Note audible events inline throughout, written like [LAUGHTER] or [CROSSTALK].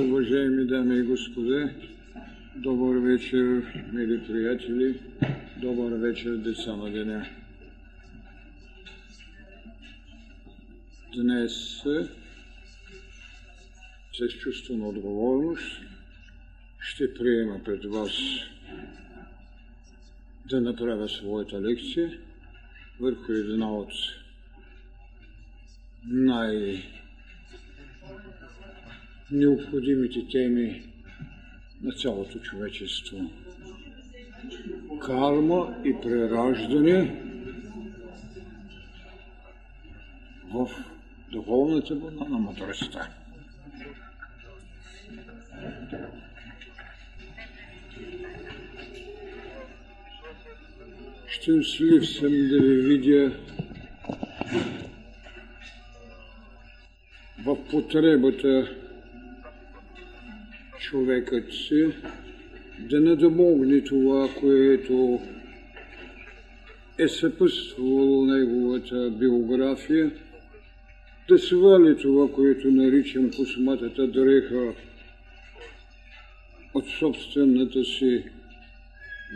Уважаеми дами и господа, добър вечер, мили приятели, добър вечер, деца на деня. Днес с чувство отговорност ще приема пред вас да направя своята лекция върху една от най- необходимите теми на цялото човечество. Карма и прераждане в духовната вълна на мъдростта. Щастлив съм да ви видя в потребата човекът си да надмогне това, което е съпътствало неговата биография, да свали това, което наричам косматата дреха от собствената си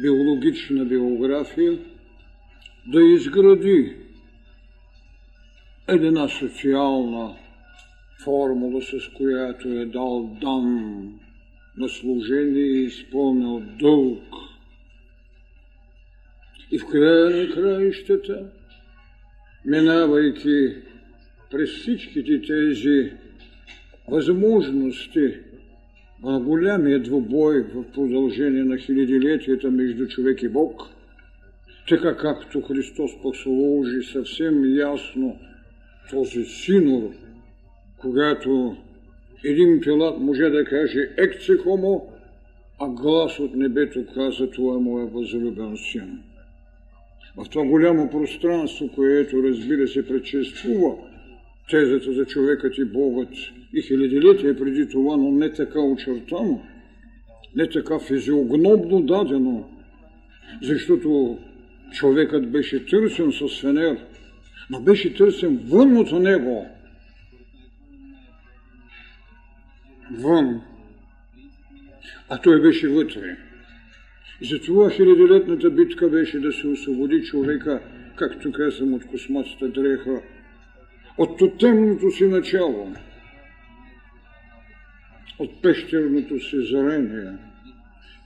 биологична биография, да изгради една социална формула, с която е дал дан на служение изпълнил дълг. И в края на краищата, минавайки през всичките тези възможности на голямия двубой в продължение на хилядилетията между човек и Бог, така както Христос посложи съвсем ясно този синор, когато един пилат може да каже екце хомо, а глас от небето каза това е моя възлюбен син. В това голямо пространство, което разбира се предшествува тезата за човекът и Богът и хилядилетия преди това, но не така очертано, не така физиогнобно дадено, защото човекът беше търсен с фенер, но беше търсен вън от него – вън, а той беше вътре. И затова хилядолетната битка беше да се освободи човека, както казвам, от косматата дреха, от тотемното си начало, от пещерното си зарение.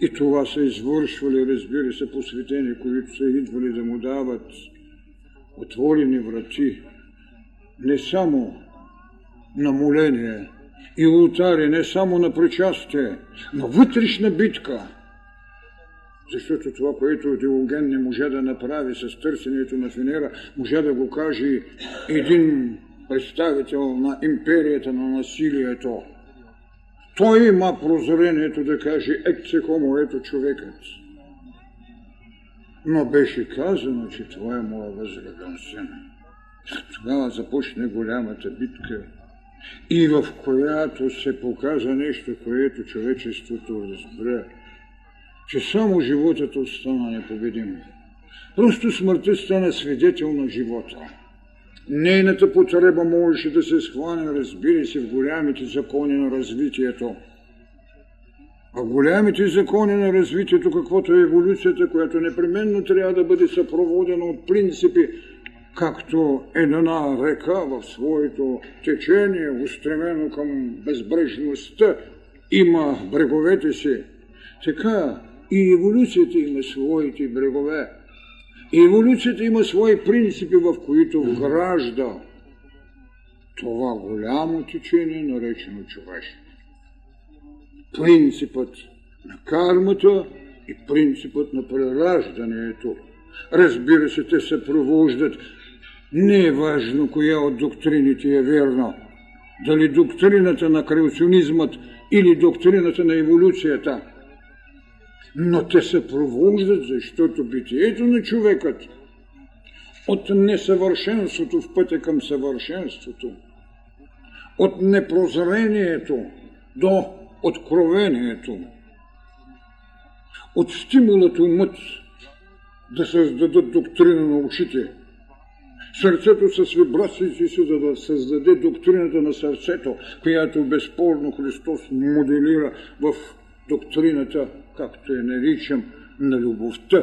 И това са извършвали, разбира се, посветени, които са идвали да му дават отворени врати, не само на моление, и ултари не само на причастие, но вътрешна битка. Защото това, което Диоген не може да направи с търсенето на Фенера, може да го каже един представител на империята на насилието. Той има прозрението да каже екце хомо, ето човекът. Но беше казано, че това е моя възлюбен син. Тогава започне голямата битка и в която се показа нещо, което човечеството разбра, че само животът остана непобедим. Просто смъртта стана свидетел на живота. Нейната потреба можеше да се схване, разбира се, в голямите закони на развитието. А голямите закони на развитието, каквото е еволюцията, която непременно трябва да бъде съпроводена от принципи, както една река в своето течение, устремено към безбрежността, има бреговете си, така и еволюцията има своите брегове. И еволюцията има свои принципи, в които вгражда това голямо течение, наречено човешко. Принципът на кармата и принципът на прераждането. Разбира се, те се провождат не е важно коя от доктрините е верна. Дали доктрината на креационизмът или доктрината на еволюцията. Но те се провождат, защото битието на човекът от несъвършенството в пътя към съвършенството, от непрозрението до откровението, от стимулът умът да създадат доктрина на очите – Сърцето с вибрациите си, за да създаде доктрината на сърцето, която безспорно Христос моделира в доктрината, както я наричам, на любовта.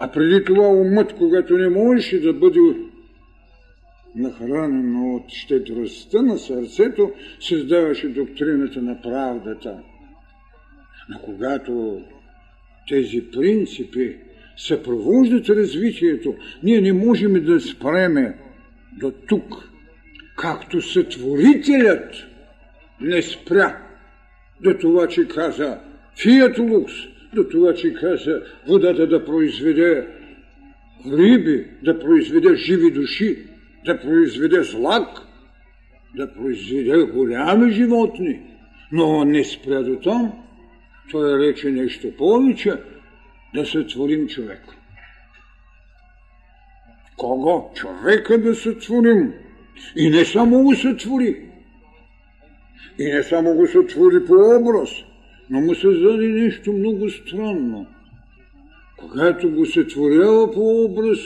А преди това умът, когато не можеше да бъде нахранено от щедростта на сърцето, създаваше доктрината на правдата. Но когато тези принципи съпровождат развитието, ние не можем да спреме до тук, както сътворителят не спря до това, че каза Фият лукс, до това, че каза водата да произведе риби, да произведе живи души, да произведе злак, да произведе голями животни. Но не спря до там. Той рече нещо повече, да сътворим човек. Кого? Човека да сътворим. И не само го сътвори. И не само го сътвори по образ, но му създаде нещо много странно. Когато го сътворява по образ,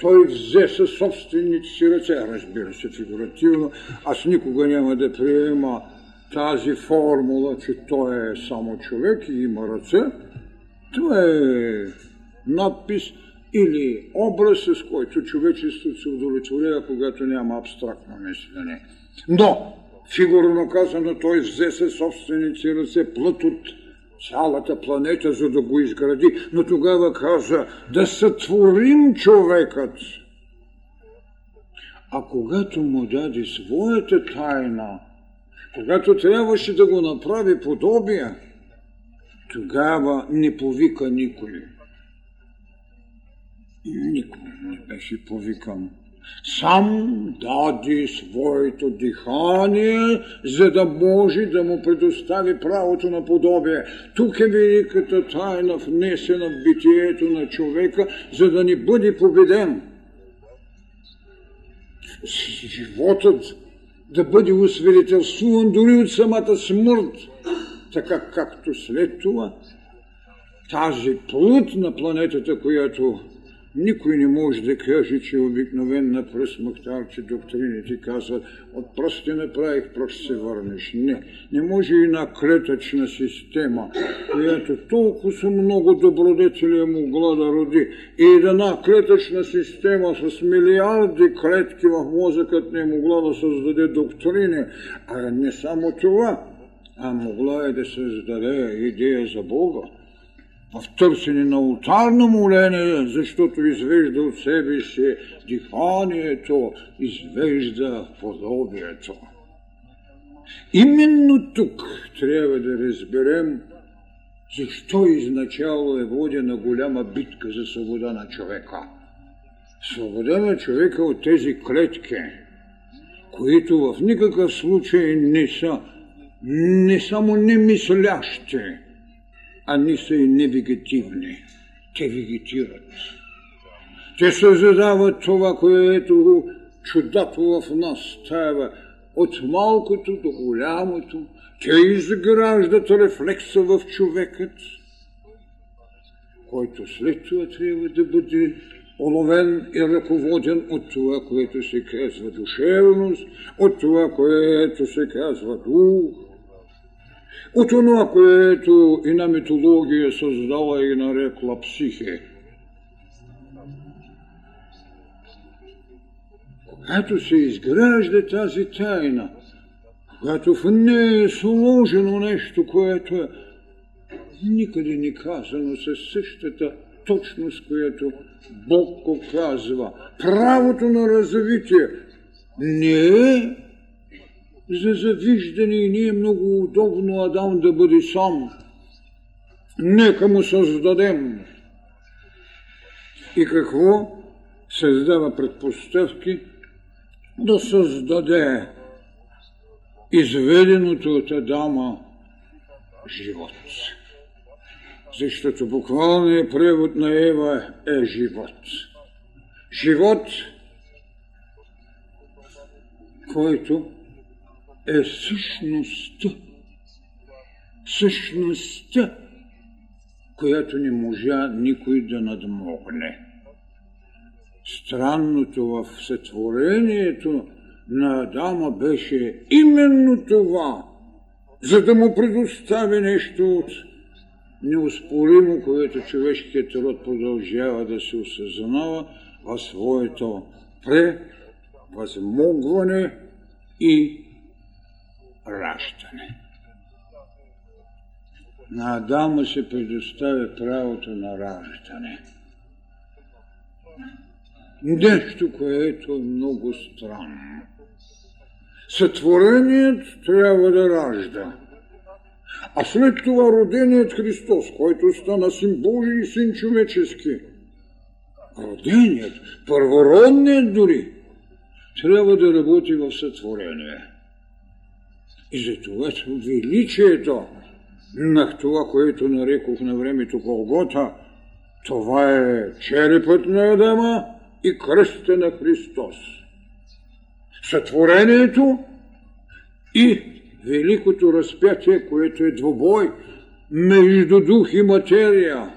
той взе със собствените си ръце, разбира се, фигуративно. Аз никога няма да приема тази формула, че той е само човек и има ръце. Това е надпис или образ, с който човечеството се удовлетворява, когато няма абстрактно мислене. Но, фигурно казано, той взе със собствените ръце плът от цялата планета, за да го изгради, но тогава каза да сътворим човекът. А когато му даде своята тайна, когато трябваше да го направи подобие, тогава не повика никой. Никой не беше повикан сам даде своето дихание, за да може да му предостави правото на подобие. Тук е великата тайна, внесена в битието на човека, за да не бъде победен. Животът да бъде усвидетелствуван дори от самата смърт, така както след това тази плът на планетата, която никой не може да каже, че обикновена пръст, макар че доктрините казват, от пръст направих, пръст се върнеш. Не, не може и на клетъчна система, която толкова много добродетели е могла да роди. И една клетъчна система с милиарди клетки в мозъкът не е могла да създаде доктрини. А не само това, а могла е да създаде идея за Бога в търсене на ултарно моление, защото извежда от себе си диханието, извежда подобието. Именно тук трябва да разберем защо изначало е водена голяма битка за свобода на човека. Свобода на човека от тези клетки, които в никакъв случай не са не само немислящи, а не са и невегетивни. Те вегетират. Те създават това, което чудато в нас става от малкото до голямото. Те изграждат рефлекса в човекът, който след това трябва да бъде оловен и ръководен от това, което се казва душевност, от това, което се казва дух, от това, което една митология създала и нарекла психе. Когато се изгражда тази тайна, когато в нея е сложено нещо, което е никъде не казано със същата точност, която Бог го казва. Правото на развитие не е за завиждане и не е много удобно Адам да бъде сам. Нека му създадем. И какво? Създава предпоставки да създаде изведеното от Адама живот. Защото буквалният превод на Ева е живот. Живот, който е същността. Същността, която не можа никой да надмогне. Странното в сътворението на Адама беше именно това, за да му предостави нещо от неуспоримо, което човешкият род продължава да се осъзнава в своето превъзмогване и раждане. На Адама се предоставя правото на раждане. Нещо, което е много странно. Сътвореният трябва да ражда. А след това роденият Христос, който стана син Божий и син човечески, роденият, първородният дори, трябва да работи в сътворение. И за това величието на това, което нарекох на времето Голгота, това е черепът на Адама и кръста на Христос. Сътворението и великото разпятие, което е двобой между дух и материя.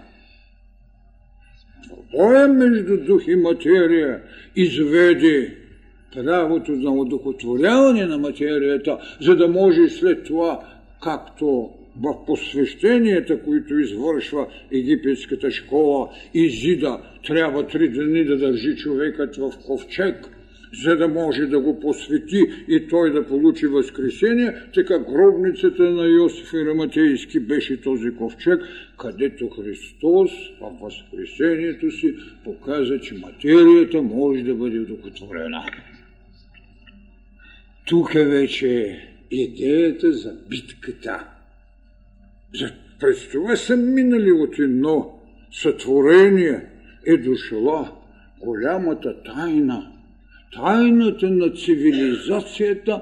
Двобоя между дух и материя изведе правото на удохотворяване на материята, за да може след това, както в посвещенията, които извършва египетската школа, Изида, трябва три дни да държи човекът в ковчег – за да може да го посвети и той да получи възкресение, така гробницата на Йосиф Ираматейски беше този ковчег, където Христос в възкресението си показа, че материята може да бъде удохотворена. Тук е вече идеята за битката. През това са минали от едно сътворение е дошла голямата тайна тайната на цивилизацията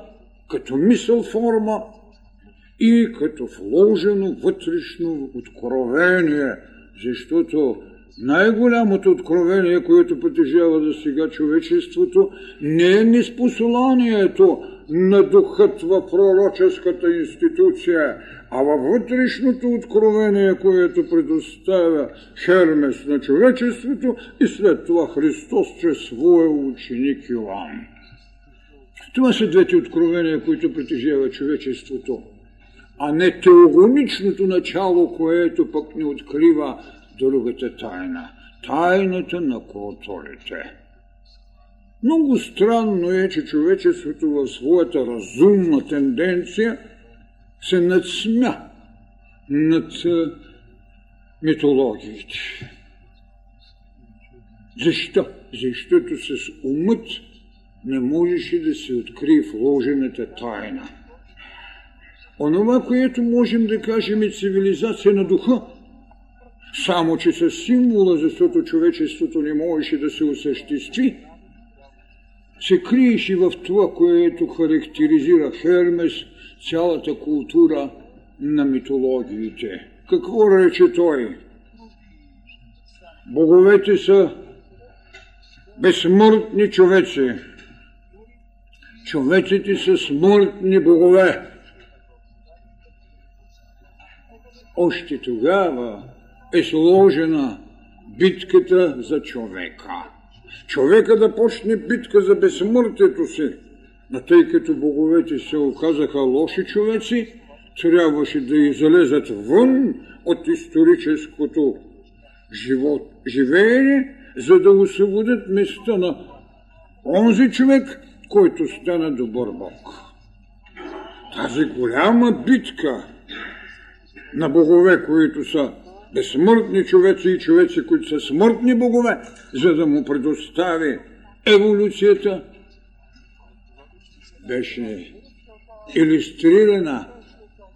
като мисъл форма и като вложено вътрешно откровение, защото най-голямото откровение, което притежава за сега човечеството, не е неспосоланието на духът в пророческата институция, а във вътрешното откровение, което предоставя Хермес на човечеството и след това Христос чрез своя ученик Йоанн. Това са двете откровения, които притежава човечеството, а не теогоничното начало, което пък ни открива другата тайна. Тайната на културите. Много странно е, че човечеството в своята разумна тенденция – се надсмя над митологиите. Защо? Защото с умът не можеше да се открие вложената тайна. Онова, което можем да кажем е цивилизация на духа, само че с символа, защото човечеството не можеше да се осъществи, се криеше в това, което характеризира Хермес – цялата култура на митологиите. Какво рече той? Боговете са безсмъртни човеци. Човеците са смъртни богове. Още тогава е сложена битката за човека. Човека да почне битка за безсмъртието си – но тъй като боговете се оказаха лоши човеци, трябваше да излезат вън от историческото живот, живеене, за да освободят места на онзи човек, който стана добър Бог. Тази голяма битка на богове, които са безсмъртни човеци и човеци, които са смъртни богове, за да му предостави еволюцията, беше иллюстрирана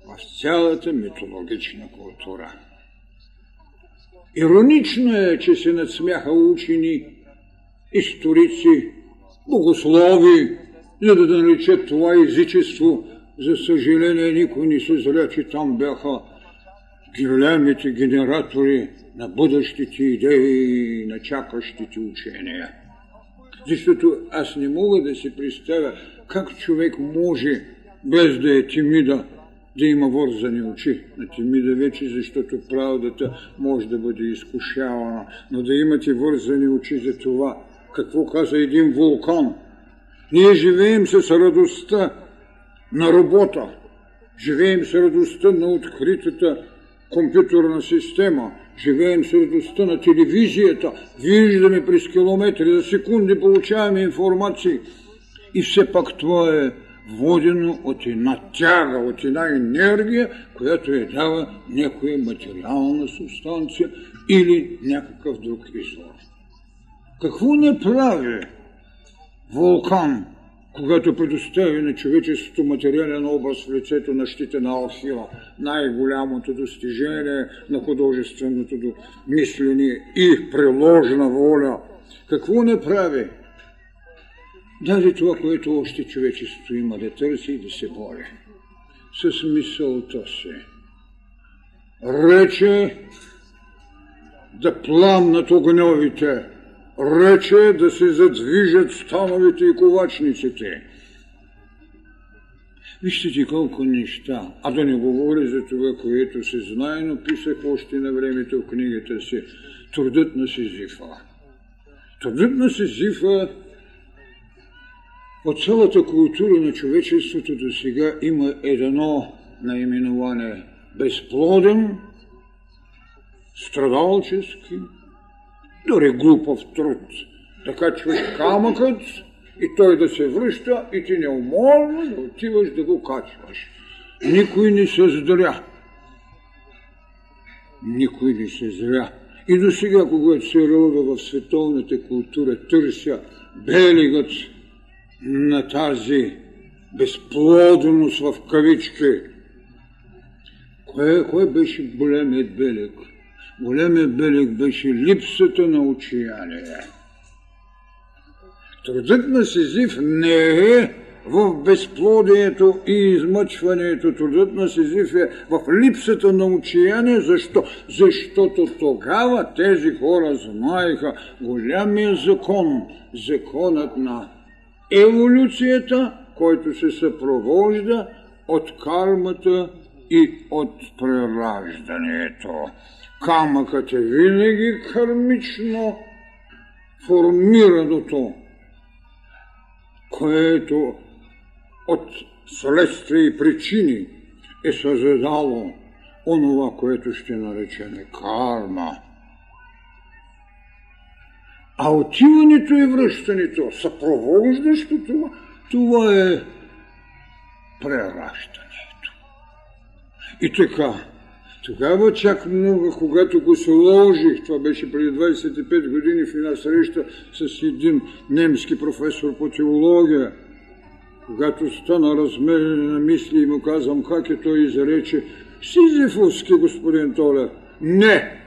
в цялата митологична култура. Иронично е, че се надсмяха учени, историци, богослови, за да наречат това езичество. За съжаление, никой не се зря, че там бяха големите генератори на бъдещите идеи и на чакащите учения. Защото аз не мога да си представя как човек може, без да е тимида, да има вързани очи на тимида вече, защото правдата може да бъде изкушавана, но да имате вързани очи за това, какво каза един вулкан. Ние живеем с радостта на работа, живеем с радостта на откритата компютърна система, живеем с радостта на телевизията, виждаме през километри, за секунди получаваме информации и все пак това е водено от една тяга, от една енергия, която е дава някоя материална субстанция или някакъв друг извор. Какво не прави вулкан, когато предостави на човечеството материален образ в лицето на щите на Алхила, най-голямото достижение на художественото мислене и приложна воля. Какво не прави? Даже това, което още човечеството има да търси и да се бори. С мисълта си. Рече да пламнат огневите, рече да се задвижат становите и ковачниците. Вижте ти колко неща, а да не говори за това, което се знае, но писах още на времето в книгата си. Трудът на Сизифа. Трудът на Сизифа от цялата култура на човечеството до сега има едно наименование безплоден, страдалчески, дори глупав труд. Да качваш камъкът и той да се връща и ти неуморно да отиваш да го качваш. Никой не се здря. Никой не се зря. И до сега, когато се рълва в световната култура, търся белигът на тази безплодност в кавички. Кое, кое беше големият белег? Големият белег беше липсата на учияние. Трудът на Сизиф не е в безплодието и измъчването. Трудът на Сизиф е в липсата на учияние. Защо? Защото тогава тези хора знаеха голямия закон, законът на еволюцията, който се съпровожда от кармата и от прераждането. Камъкът е винаги кармично формираното, което от следствие и причини е създало онова, което ще наречеме карма. А отиването и връщането, съпровождащото, това е прераждането. И така, тогава чак много, когато го сложих, това беше преди 25 години в една среща с един немски професор по теология, когато стана размерен на мисли и му казвам как е той изрече, Сизифовски, господин Толя. Не!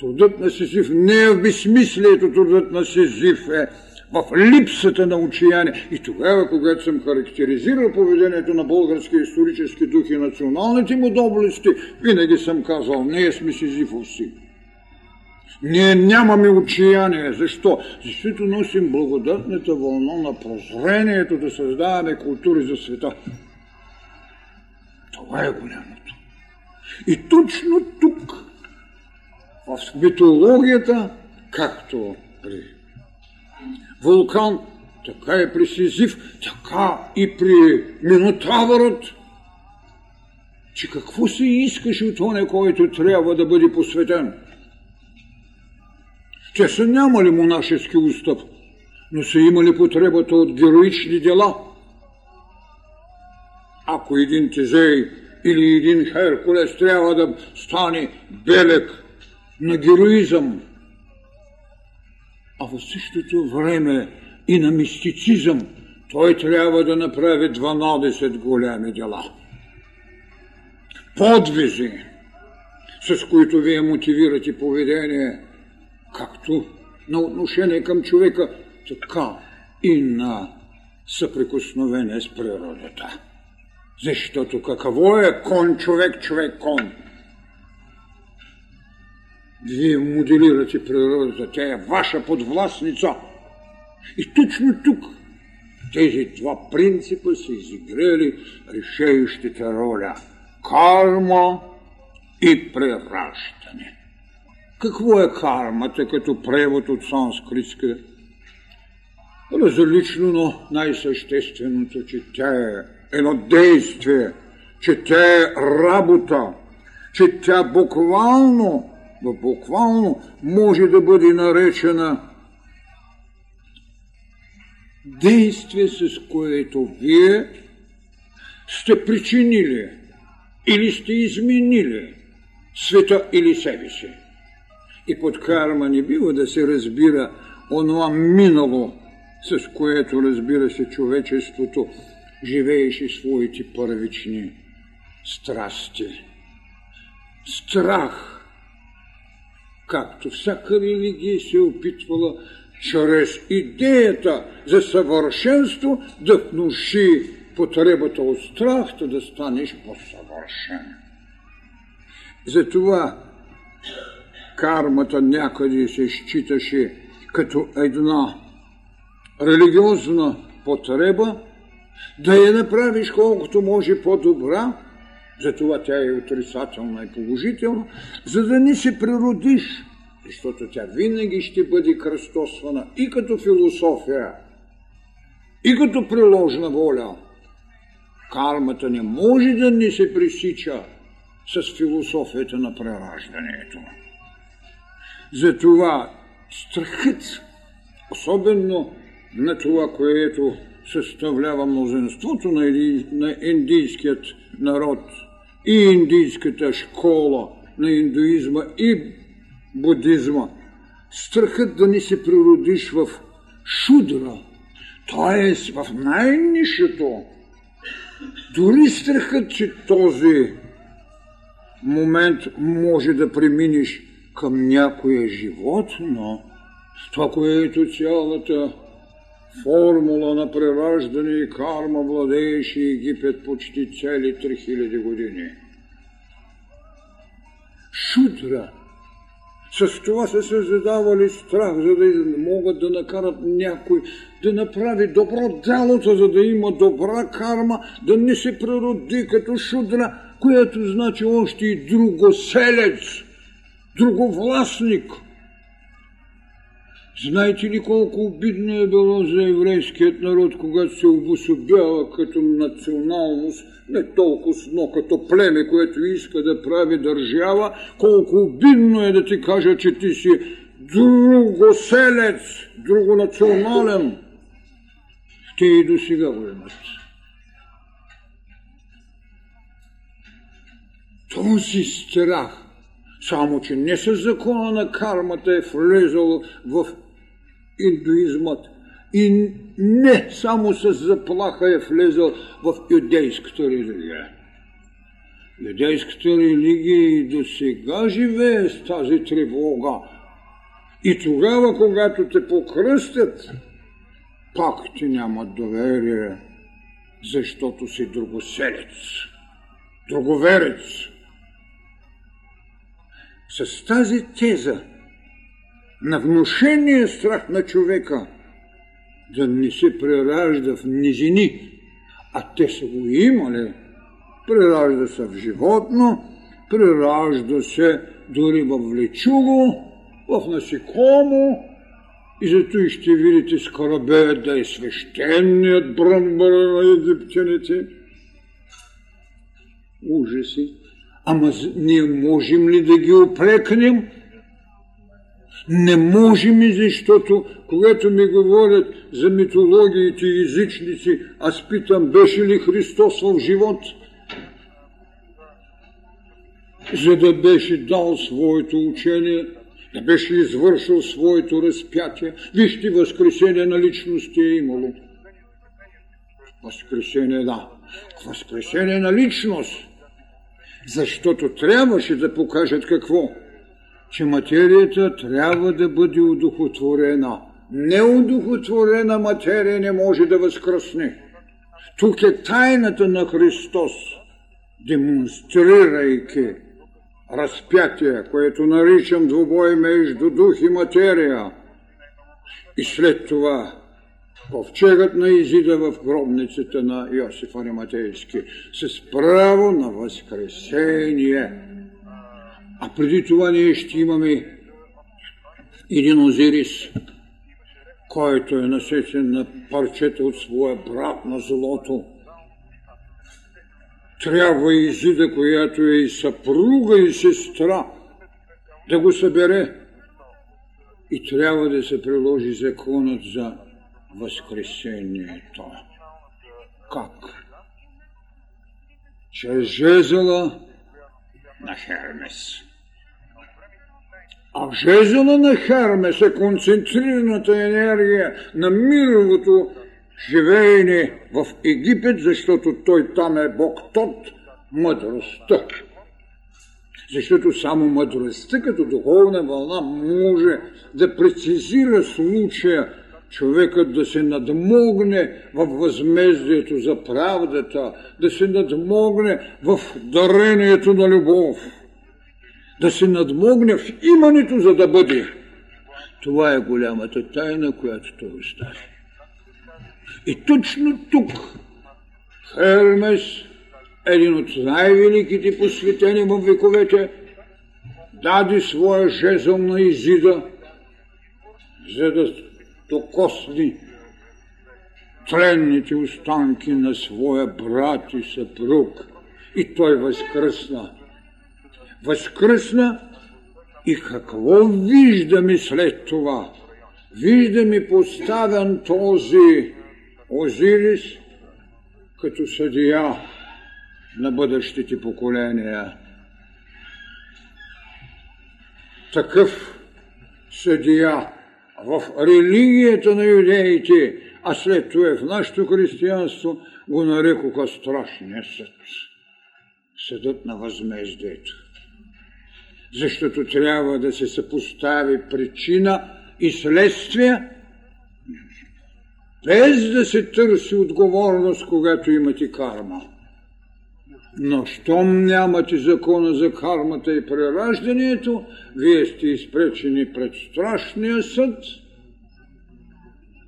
Трудът на Сизиф не е в безсмислието, трудът на Сизиф е в липсата на учияние. И тогава, когато съм характеризирал поведението на българския исторически дух и националните му доблести, винаги съм казал, ние сме Сизифовци. Ние нямаме учияние. Защо? Защото носим благодатната вълна на прозрението да създаваме култури за света. Това е голямото. И точно тук в митологията, както при вулкан, така и при Сизив, така и при Минотавърът, че какво се искаше от оне, който трябва да бъде посветен? Те са нямали монашески устав, но са имали потребата от героични дела. Ако един Тезей или един Херкулес трябва да стане белек на героизъм, а в същото време и на мистицизъм, той трябва да направи 12 голями дела. Подвизи, с които вие мотивирате поведение, както на отношение към човека, така и на съприкосновение с природата. Защото какво е кон човек, човек кон? Вие моделирате природата, тя е ваша подвластница. И точно тук тези два принципа са изиграли решающата роля. Карма и прераждане. Какво е кармата като превод от санскритска? Различно, но най-същественото, че тя е едно действие, че тя е работа, че тя буквално, буквално може да бъде наречена действие, с което вие сте причинили или сте изменили света или себе си. И под карма не бива да се разбира онова минало, с което разбира се човечеството живееше своите първични страсти. Страх, както всяка религия се опитвала чрез идеята за съвършенство да внуши потребата от страх, да станеш по-съвършен. Затова кармата някъде се считаше като една религиозна потреба, да я направиш колкото може по-добра, затова тя е отрицателна и положителна, за да не се природиш, защото тя винаги ще бъде кръстосвана и като философия, и като приложна воля. Кармата не може да не се пресича с философията на прераждането. Затова страхът, особено на това, което съставлява мнозинството на, на индийският народ и индийската школа на индуизма и будизма, страхът да не се природиш в шудра, т.е. в най-нишето, дори страхът, че този момент може да преминеш към някое животно, това, което цялата формула на прераждане и карма владееше Египет почти цели 3000 години. Шудра. С това са се задавали страх, за да могат да накарат някой да направи добро делото, за да има добра карма, да не се природи като шудра, което значи още и другоселец, друговластник – Знаете ли колко обидно е било за еврейският народ, когато се обособява като националност, не толкова, но като племе, което иска да прави държава, колко обидно е да ти кажа, че ти си другоселец, другонационален. Те и до сега го имат. Този страх, само че не с закона на кармата е влезъл в индуизмът и не само с заплаха е влезъл в юдейската религия. Юдейската религия и до сега живее с тази тревога. И тогава, когато те покръстят, пак ти нямат доверие, защото си другоселец, друговерец. С тази теза на внушение страх на човека да не се преражда в низини, а те са го имали. Преражда се в животно, преражда се дори в влечуго, в насекомо, и зато и ще видите скоробеят да е свещеният бръмбър на египтяните. Ужаси. Ама ние можем ли да ги опрекнем? Не можем, защото когато ми говорят за митологиите и езичници, аз питам, беше ли Христос в живот? За да беше дал своето учение, да беше извършил своето разпятие. Вижте, възкресение на личности е имало. Възкресение, да. Възкресение на личност. Защото трябваше да покажат какво? Че материята трябва да бъде удохотворена. Неудохотворена материя не може да възкръсне. Тук е тайната на Христос, демонстрирайки разпятие, което наричам двубой между дух и материя. И след това ковчегът на Изида в гробницата на Йосиф Ариматейски с право на възкресение. А преди това ние ще имаме един Озирис, който е насечен на парчета от своя брат на злото. Трябва и Изида, която е и съпруга и сестра, да го събере. И трябва да се приложи законът за възкресението. Как? Чрез жезела на Хермес. А в жезела на Хермес е концентрираната енергия на мировото живеене в Египет, защото той там е Бог Тот, мъдростта. Защото само мъдростта като духовна вълна може да прецизира случая човекът да се надмогне в възмездието за правдата, да се надмогне в дарението на любов, да се надмогне в имането, за да бъде. Това е голямата тайна, която той остави. И точно тук Хермес, един от най-великите посветени в вековете, даде своя жезъл на Изида, за да докосни тренните останки на своя брат и съпруг. И той възкръсна. Възкръсна и какво виждаме след това? Виждаме поставен този Озирис като съдия на бъдещите поколения. Такъв съдия в религията на юдеите, а след това в нашето християнство го нарекоха страшния съд. Съдът на възмездието. Защото трябва да се съпостави причина и следствие, без да се търси отговорност, когато имате карма. Но щом нямате закона за кармата и прераждането, вие сте изпречени пред страшния съд.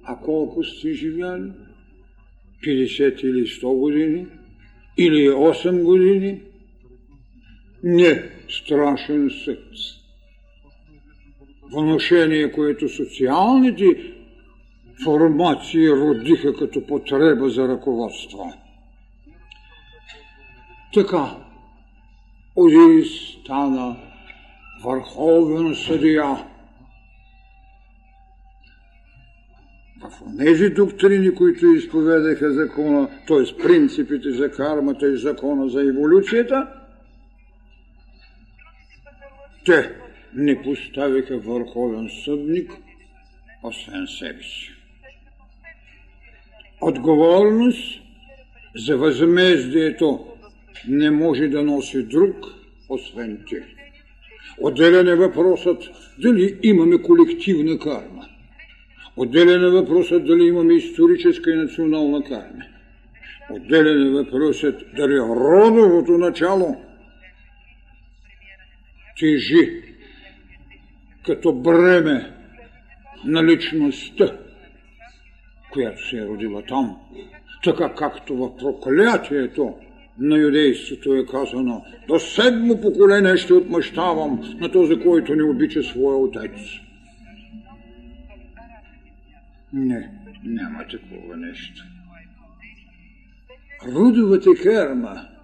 А колко сте живяли? 50 или 100 години? Или 8 години? Не, страшен съд. Вношение, което социалните формации родиха като потреба за ръководство. Така, Одис стана върховен съдия. В тези доктрини, които изповедаха закона, т.е. принципите за кармата и закона за еволюцията, те не поставиха върховен съдник, освен себе си. Отговорност за възмездието не може да носи друг, освен ти. Отделен е въпросът дали имаме колективна карма. Отделен е въпросът дали имаме историческа и национална карма. Отделен е въпросът дали родовото начало тежи като бреме на личността, която се е родила там. Така както в проклятието на юдейството е казано, до седмо поколение ще отмъщавам на този, който не обича своя отец. Не, няма такова нещо. Рудовата керма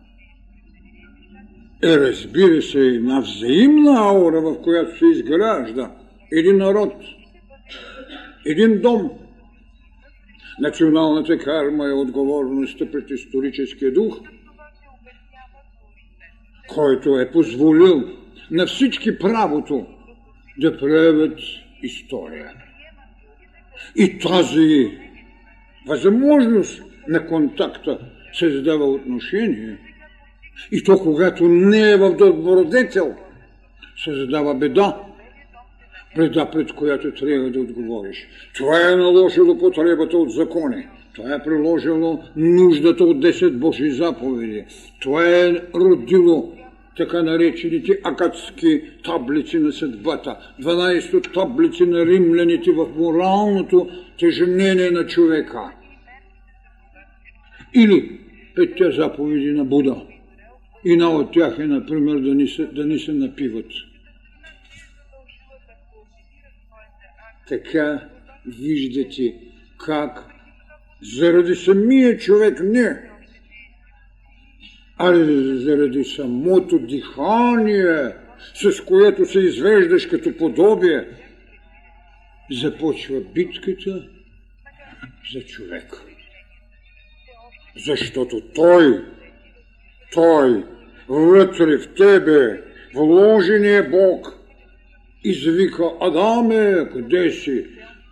е, разбира се, една взаимна аура, в която се изгражда един народ, един дом. Националната карма е отговорността пред историческия дух – който е позволил на всички правото да правят история. И тази възможност на контакта създава отношение. И то, когато не е в добродетел, създава беда, беда, пред която трябва да отговориш. Това е наложило потребата от закони. Това е приложило нуждата от 10 Божи заповеди. Това е родило така наречените акадски таблици на съдбата, 12 таблици на римляните в моралното теженение на човека. Или петте заповеди на Буда. И на от тях е, например, да ни се, да ни се напиват. така виждате как заради самия човек не, а заради самото дихание, с което се извеждаш като подобие, започва битката за човека. Защото той, той, вътре в тебе, вложения Бог, извика Адаме, къде си?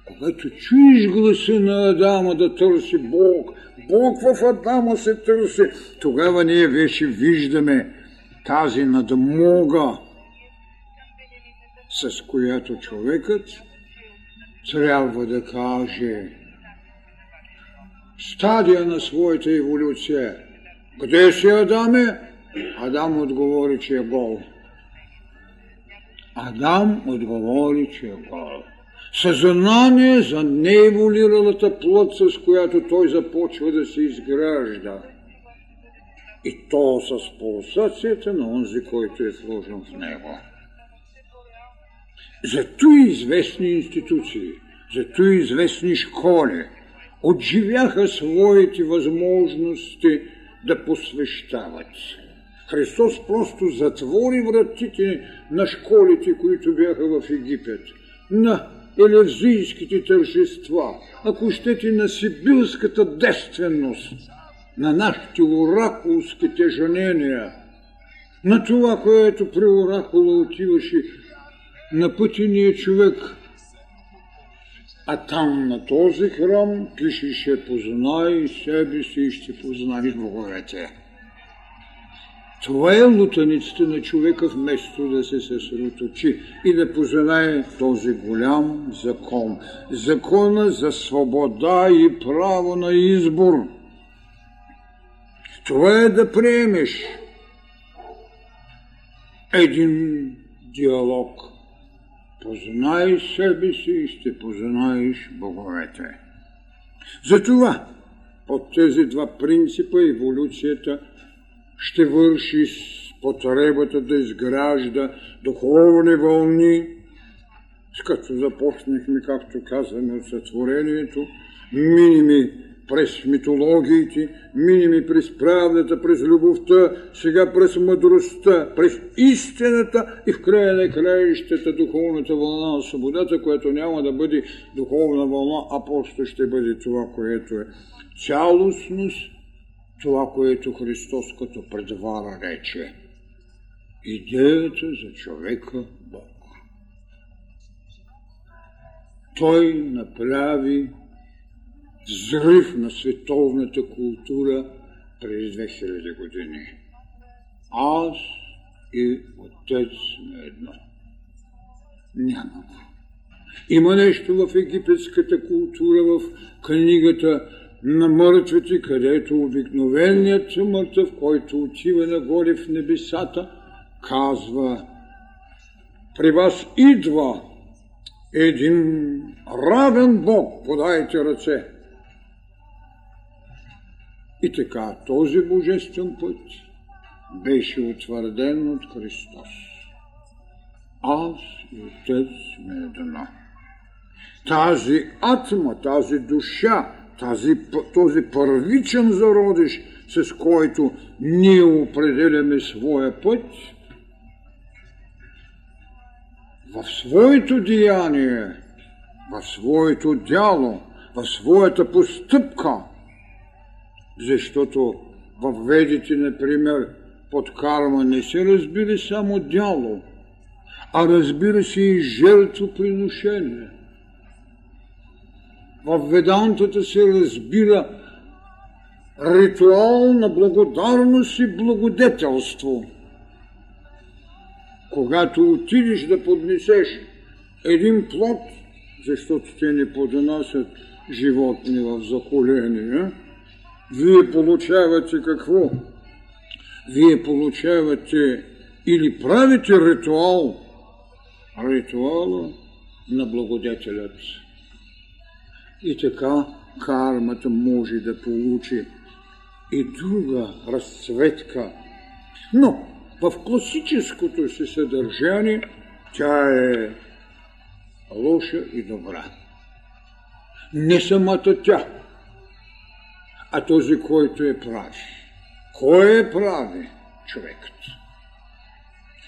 Когато чуеш гласа на Адама да търси Бог, Бог в Адама се търси, тогава ние вече виждаме тази надмога, с която човекът трябва да каже стадия на своята еволюция. Къде си Адаме? Адам отговори, че е гол. Адам отговори, че е гол. Съзнание за нееволиралата плът, с която той започва да се изгражда. И то с пулсацията на онзи, който е сложен в него. Зато известни институции, зато известни школи отживяха своите възможности да посвещават. Христос просто затвори вратите на школите, които бяха в Египет, на елевзийските тържества, ако щете на сибилската девственост, на нашите оракулски тежанения, на това, което при оракула отиваше на пътения човек, а там на този храм пишеше познай себе си и ще познаеш боговете. Това е лутаницата на човека, вместо да се съсредоточи и да познае този голям закон. Закона за свобода и право на избор. Това е да приемеш един диалог. Познай себе си и ще познаеш боговете. Затова под тези два принципа еволюцията – ще върши с потребата да изгражда духовни вълни, с като започнахме, както казваме, от сътворението, миними през митологиите, миними през правдата, през любовта, сега през мъдростта, през истината и в края на краищата духовната вълна на свободата, която няма да бъде духовна вълна, а просто ще бъде това, което е цялостност това, което Христос като предвара рече. Идеята за човека Бог. Той направи взрив на световната култура през 2000 години. Аз и Отец на едно. Няма. Има нещо в египетската култура, в книгата на мъртвите, където обикновеният мъртъв, който отива нагоре в небесата, казва при вас идва един равен Бог, подайте ръце. И така този божествен път беше утвърден от Христос. Аз и Отец сме едно. Тази атма, тази душа, тази, този първичен зародиш, с който ние определяме своя път, в своето деяние, в своето дяло, в своята постъпка, защото в ведите, например, под карма не се разбира само дяло, а разбира се и жертвоприношение – в ведантата се разбира ритуал на благодарност и благодетелство. Когато отидеш да поднесеш един плод, защото те не поднасят животни в захоление, вие получавате какво? Вие получавате или правите ритуал, ритуала на благодетелят. И така кармата може да получи и друга разцветка. Но в класическото си съдържание тя е лоша и добра. Не самата тя, а този, който е прави. Кой е прави човекът?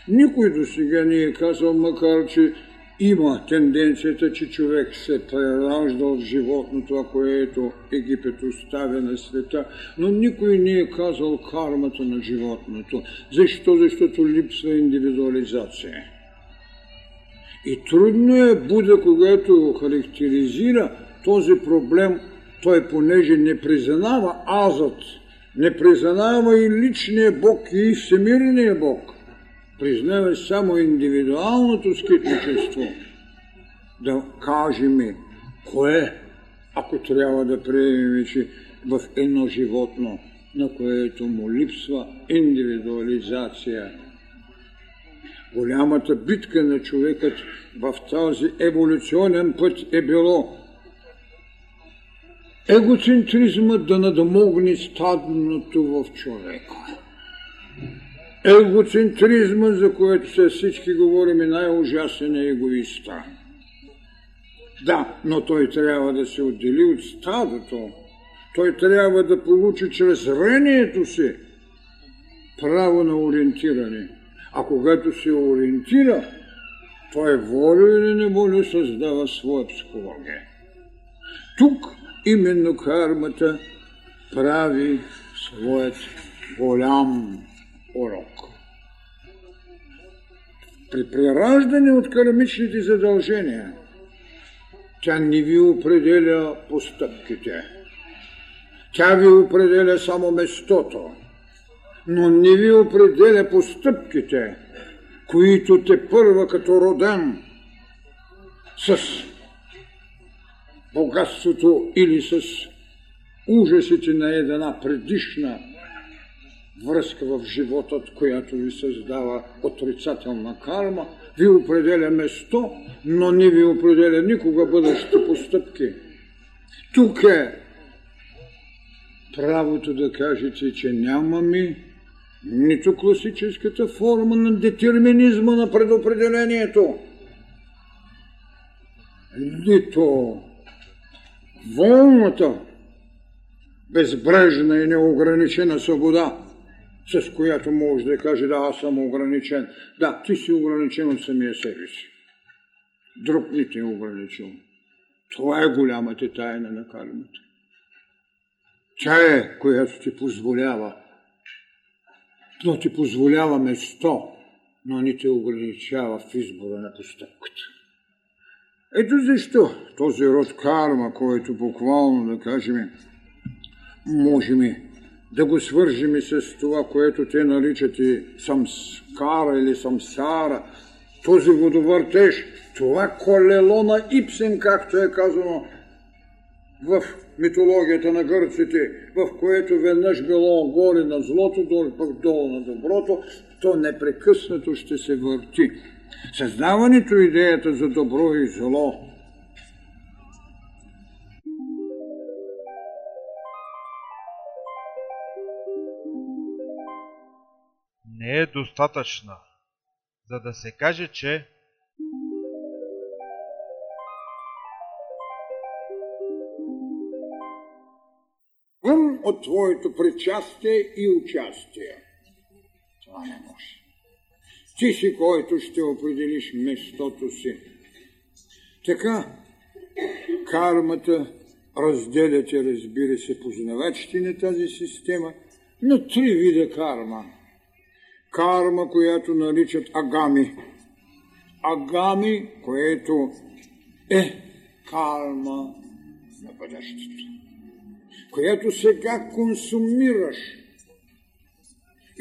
Никой до сега не е казал, макар че има тенденцията, че човек се преражда от животното, което Египет оставя на света, но никой не е казал кармата на животното. Защо? Защото липсва индивидуализация. И трудно е Буда, когато характеризира този проблем, той понеже не признава азът, не признава и личния Бог, и всемирния Бог, признава само индивидуалното скитничество, да кажем кое, ако трябва да приемем, че в едно животно, на което му липсва индивидуализация. Голямата битка на човекът в този еволюционен път е било егоцентризмът да надмогне стадното в човека. Егоцентризма, за което се всички говорим, е най-ужасен егоиста. Да, но той трябва да се отдели от стадото. Той трябва да получи чрез зрението си право на ориентиране. А когато се ориентира, той волю или неволю създава своя психология. Тук именно кармата прави своят голям урок. При прераждане от кармичните задължения, тя не ви определя постъпките. Тя ви определя само местото, но не ви определя постъпките, които те първа като роден с богатството или с ужасите на една предишна връзка в живота, която ви създава отрицателна карма, ви определя место, но не ви определя никога бъдещите постъпки. Тук е правото да кажете, че нямаме нито класическата форма на детерминизма на предопределението, нито волната, безбрежна и неограничена свобода, с която може да каже, да, аз съм ограничен. Да, ти си ограничен от самия себе си. Друг не те е ограничил. Това е голямата тайна на кармата. Тя е, която ти позволява. Но ти позволява место, но не те ограничава в избора на постъпката. Ето защо този род карма, който буквално, да кажем, можем да го свържим с това, което те наричат и самскара или самсара, този водовъртеж, това колело на Ипсен, както е казано в митологията на гърците, в което веднъж било горе на злото, долу пък долу на доброто, то непрекъснато ще се върти. Създаването идеята за добро и зло не е достатъчна, за да се каже, че вън от твоето причастие и участие. Това не може. Ти си, който ще определиш местото си. Така, кармата разделяте, разбира се, познавачите на тази система на три вида карма. Карма, която наричат агами. Агами, което е карма на бъдещето, която сега консумираш –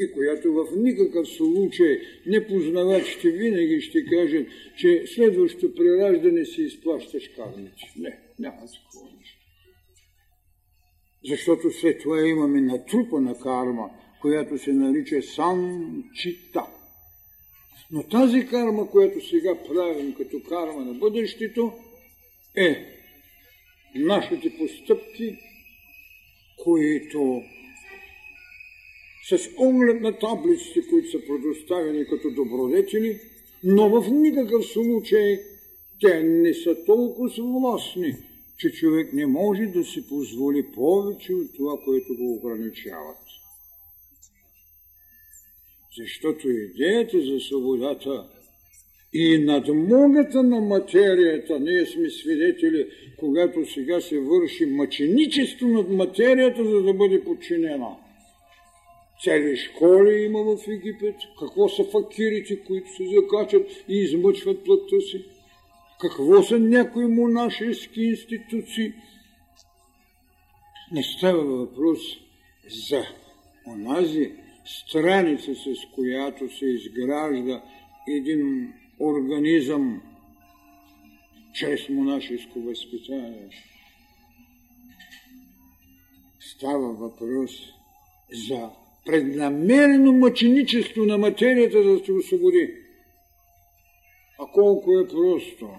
и която в никакъв случай непознавачите винаги ще кажат, че следващото прераждане си изплащаш кармите. Не, няма такова нещо. Защото след това имаме натрупана карма, която се нарича санчита. Но тази карма, която сега правим като карма на бъдещето, е нашите постъпки, които с оглед на таблиците, които са предоставени като добродетели, но в никакъв случай те не са толкова властни, че човек не може да си позволи повече от това, което го ограничават. Защото идеята за свободата и надмогата на материята, ние сме свидетели, когато сега се върши мъченичество над материята, за да бъде подчинена. Цели школи има в Египет. Какво са факирите, които се закачат и измъчват плътта си? Какво са някои монашески институции? Не става въпрос за онази страница, с която се изгражда един организъм чрез монашеско възпитание. Става въпрос за преднамерено мъченичество на материята да се освободи. А колко е просто.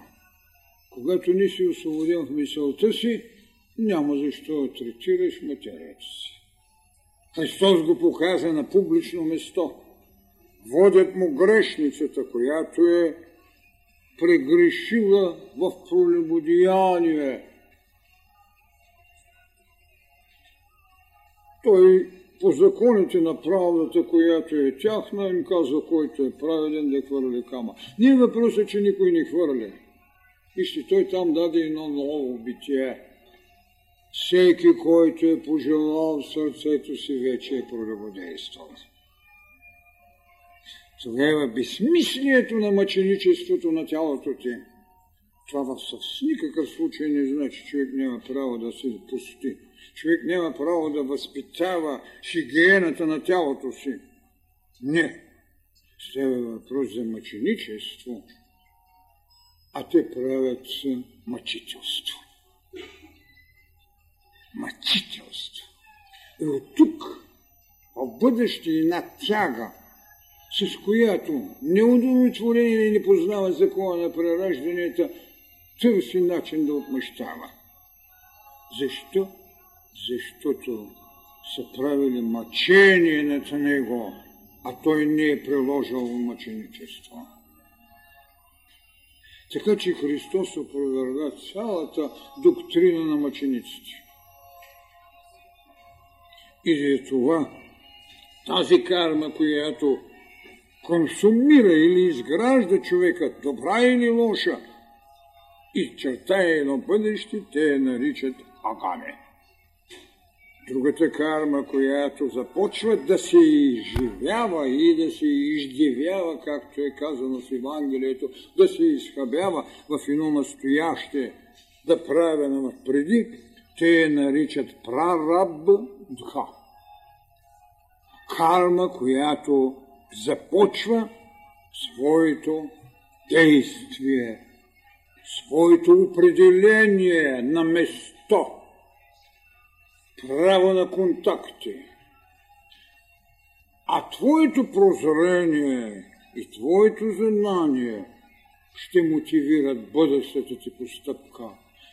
Когато не си освободен в мисълта си, няма защо третираш материята си. Христос го показа на публично место. Водят му грешницата, която е прегрешила в пролюбодеяние. Той по законите на правдата, която е тяхна, им казва, който е праведен да хвърли кама. Не въпросът, че никой не хвърля. Вижте, той там даде едно ново битие. Всеки, който е пожелал в сърцето си, вече е прелюбодействал. Тогава безсмислието на мъченичеството на тялото ти. Това в никакъв случай не значи, човек няма право да се пусти. Човек няма право да възпитава хигиената на тялото си. Не. Става въпрос за мъченичество, а те правят мъчителство. Мъчителство. И от тук, в бъдеще една тяга, с която неудовлетворение не познава закона на преражданията, търси начин да отмъщава. Защо? Защото са правили мъчение над него, а той не е приложил мъченичество. Така че Христос опроверга цялата доктрина на мъчениците. И за това тази карма, която консумира или изгражда човека, добра или лоша, и чертае едно бъдеще, те я наричат агаме. Другата карма, която започва да се изживява и да се издивява, както е казано в Евангелието, да се изхабява в едно настояще, да правя преди, те наричат прараб дха. Карма, която започва своето действие, своето определение на место, право на контакти. А твоето прозрение и твоето знание ще мотивират бъдещата ти постъпка.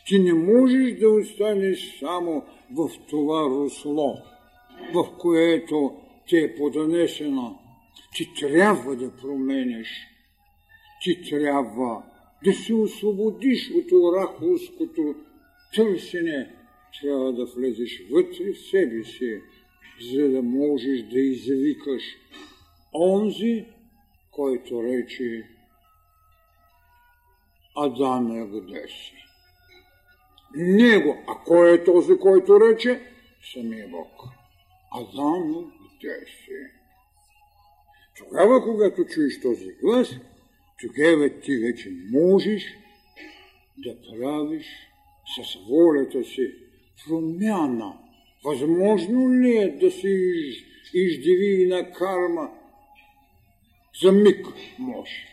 Ти не можеш да останеш само в това русло, в което ти е поднесено ти трябва да променеш. Ти трябва да се освободиш от оракулското търсене. Трябва да влезеш вътре в себе си, за да можеш да извикаш онзи, който рече Адаме, къде си? Него. А кой е този, който рече? Самия Бог. Адаме, къде си? Тогава, когато чуеш този глас, тогава ти вече можеш да правиш с волята си промяна. Възможно ли е да се из, издиви на карма? За миг може.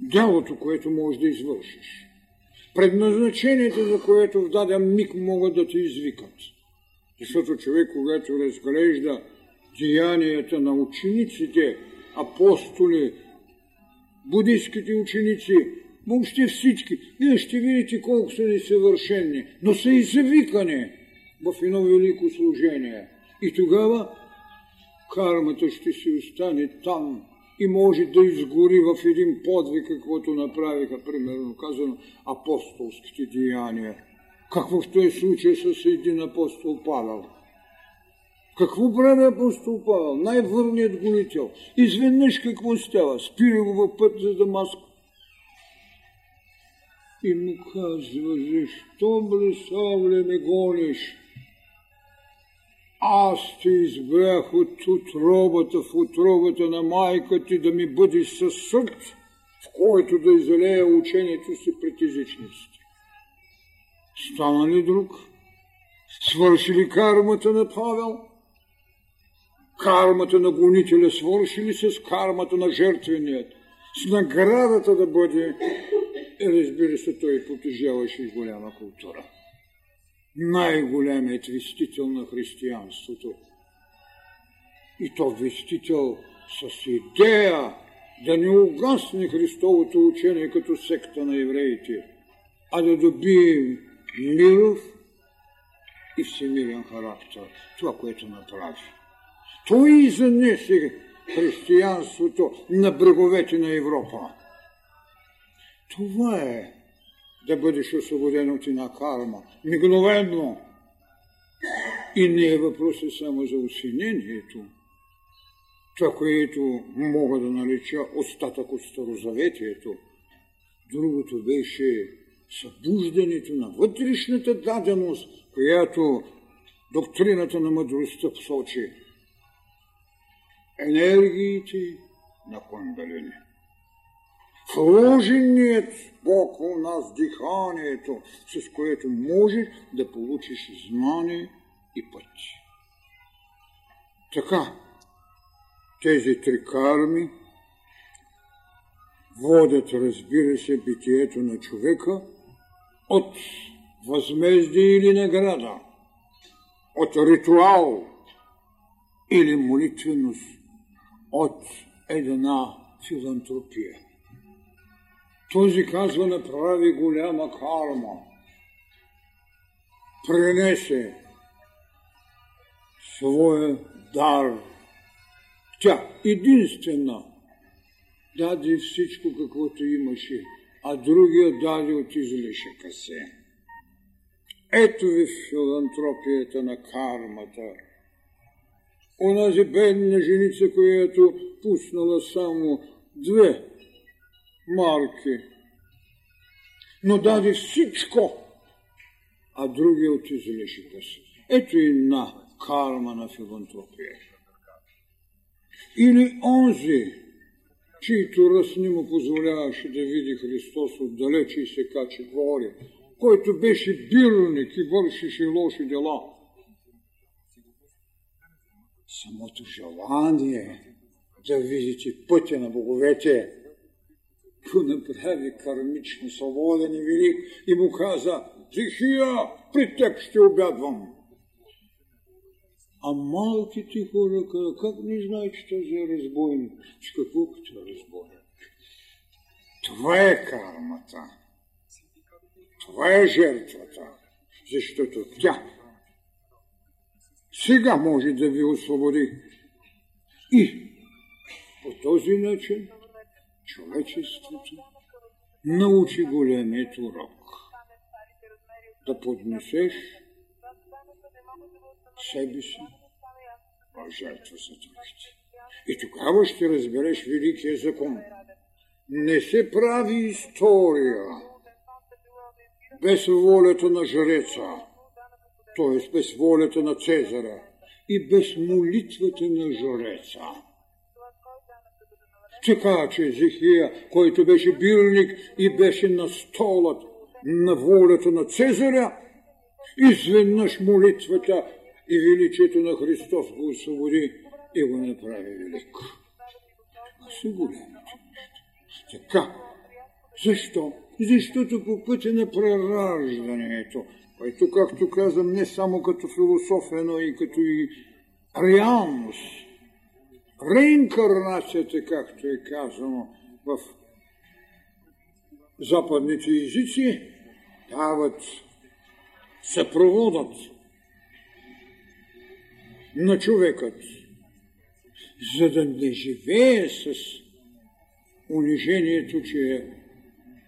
Делото, което можеш да извършиш. Предназначението, за което в даден миг могат да те извикат. Защото човек, когато разглежда деянията на учениците, апостоли, будистските ученици, въобще всички, вие ще видите колко са несъвършени, но са и завикани в едно велико служение. И тогава кармата ще си остане там, и може да изгори в един подвиг, каквото направиха, примерно казано, апостолските деяния. Каквото е случай с един апостол Павел. Какво прави апостол Павел? Най-върният гонител. Изведнъж какво става? Спира го в път за Дамаск. И му казва, защо, бре, Савле, ме гониш? Аз те избрах от отробата в отробата на майка ти да ми бъдеш със съд, в който да изолея учението си пред езичниците. Стана ли друг? Свърши ли кармата на Павел? Кармата на гонителя свърши ли с кармата на жертвеният? С наградата да бъде, разбира се, той потежаваше и голяма култура най-големият вестител на християнството. И то вестител с идея да не угасне Христовото учение като секта на евреите, а да добие миров и всемирен характер. Това, което направи. Той изнесе християнството на бреговете на Европа. Това е да бъдеш освободен от една карма. Мигновено. И не е въпросът само за осенението. Това, което мога да нареча остатък от Старозаветието. Другото беше събуждането на вътрешната даденост, която доктрината на мъдростта посочи. Енергиите на Кундалини вложеният Бог у нас диханието, с което можеш да получиш знание и път. Така, тези три карми водят, разбира се, битието на човека от възмездие или награда, от ритуал или молитвеност, от една филантропия. Този казва направи голяма карма. Пренесе своя дар. Тя единствена даде всичко, каквото имаше, а другия даде от излишъка се. Ето ви филантропията на кармата. Онази бедна женица, която пуснала само две марки. Но даде всичко, а другия от излишите си. Ето и на карма на филантропия. Или онзи, чието ръст не му позволяваше да види Христос отдалече и се качи горе, който беше бирник и вършеше лоши дела. Самото желание да видите пътя на боговете го направи кармично свободен и велик и му каза, Зихия, при теб ще обядвам. А малките хора, как не знаят, че този е разбойник? Че какво като е разбойник? Това е кармата. Това е жертвата. Защото тя сега може да ви освободи. И по този начин човечеството научи големият урок. Да поднесеш себе си в жертва за другите. И тогава ще разбереш великия закон. Не се прави история без волята на жреца, т.е. без волята на Цезара и без молитвата на жреца. Така че Езихия, който беше бирник и беше на столът на волята на Цезаря, изведнъж молитвата и величието на Христос го освободи и го направи велик. Са големите неща. Така. Защо? Защото по пътя на прераждането, което, както казвам, не само като философия, но и като и реалност, реинкарнацията, както е казано в западните езици, дават съпроводът на човекът, за да не живее с унижението, че е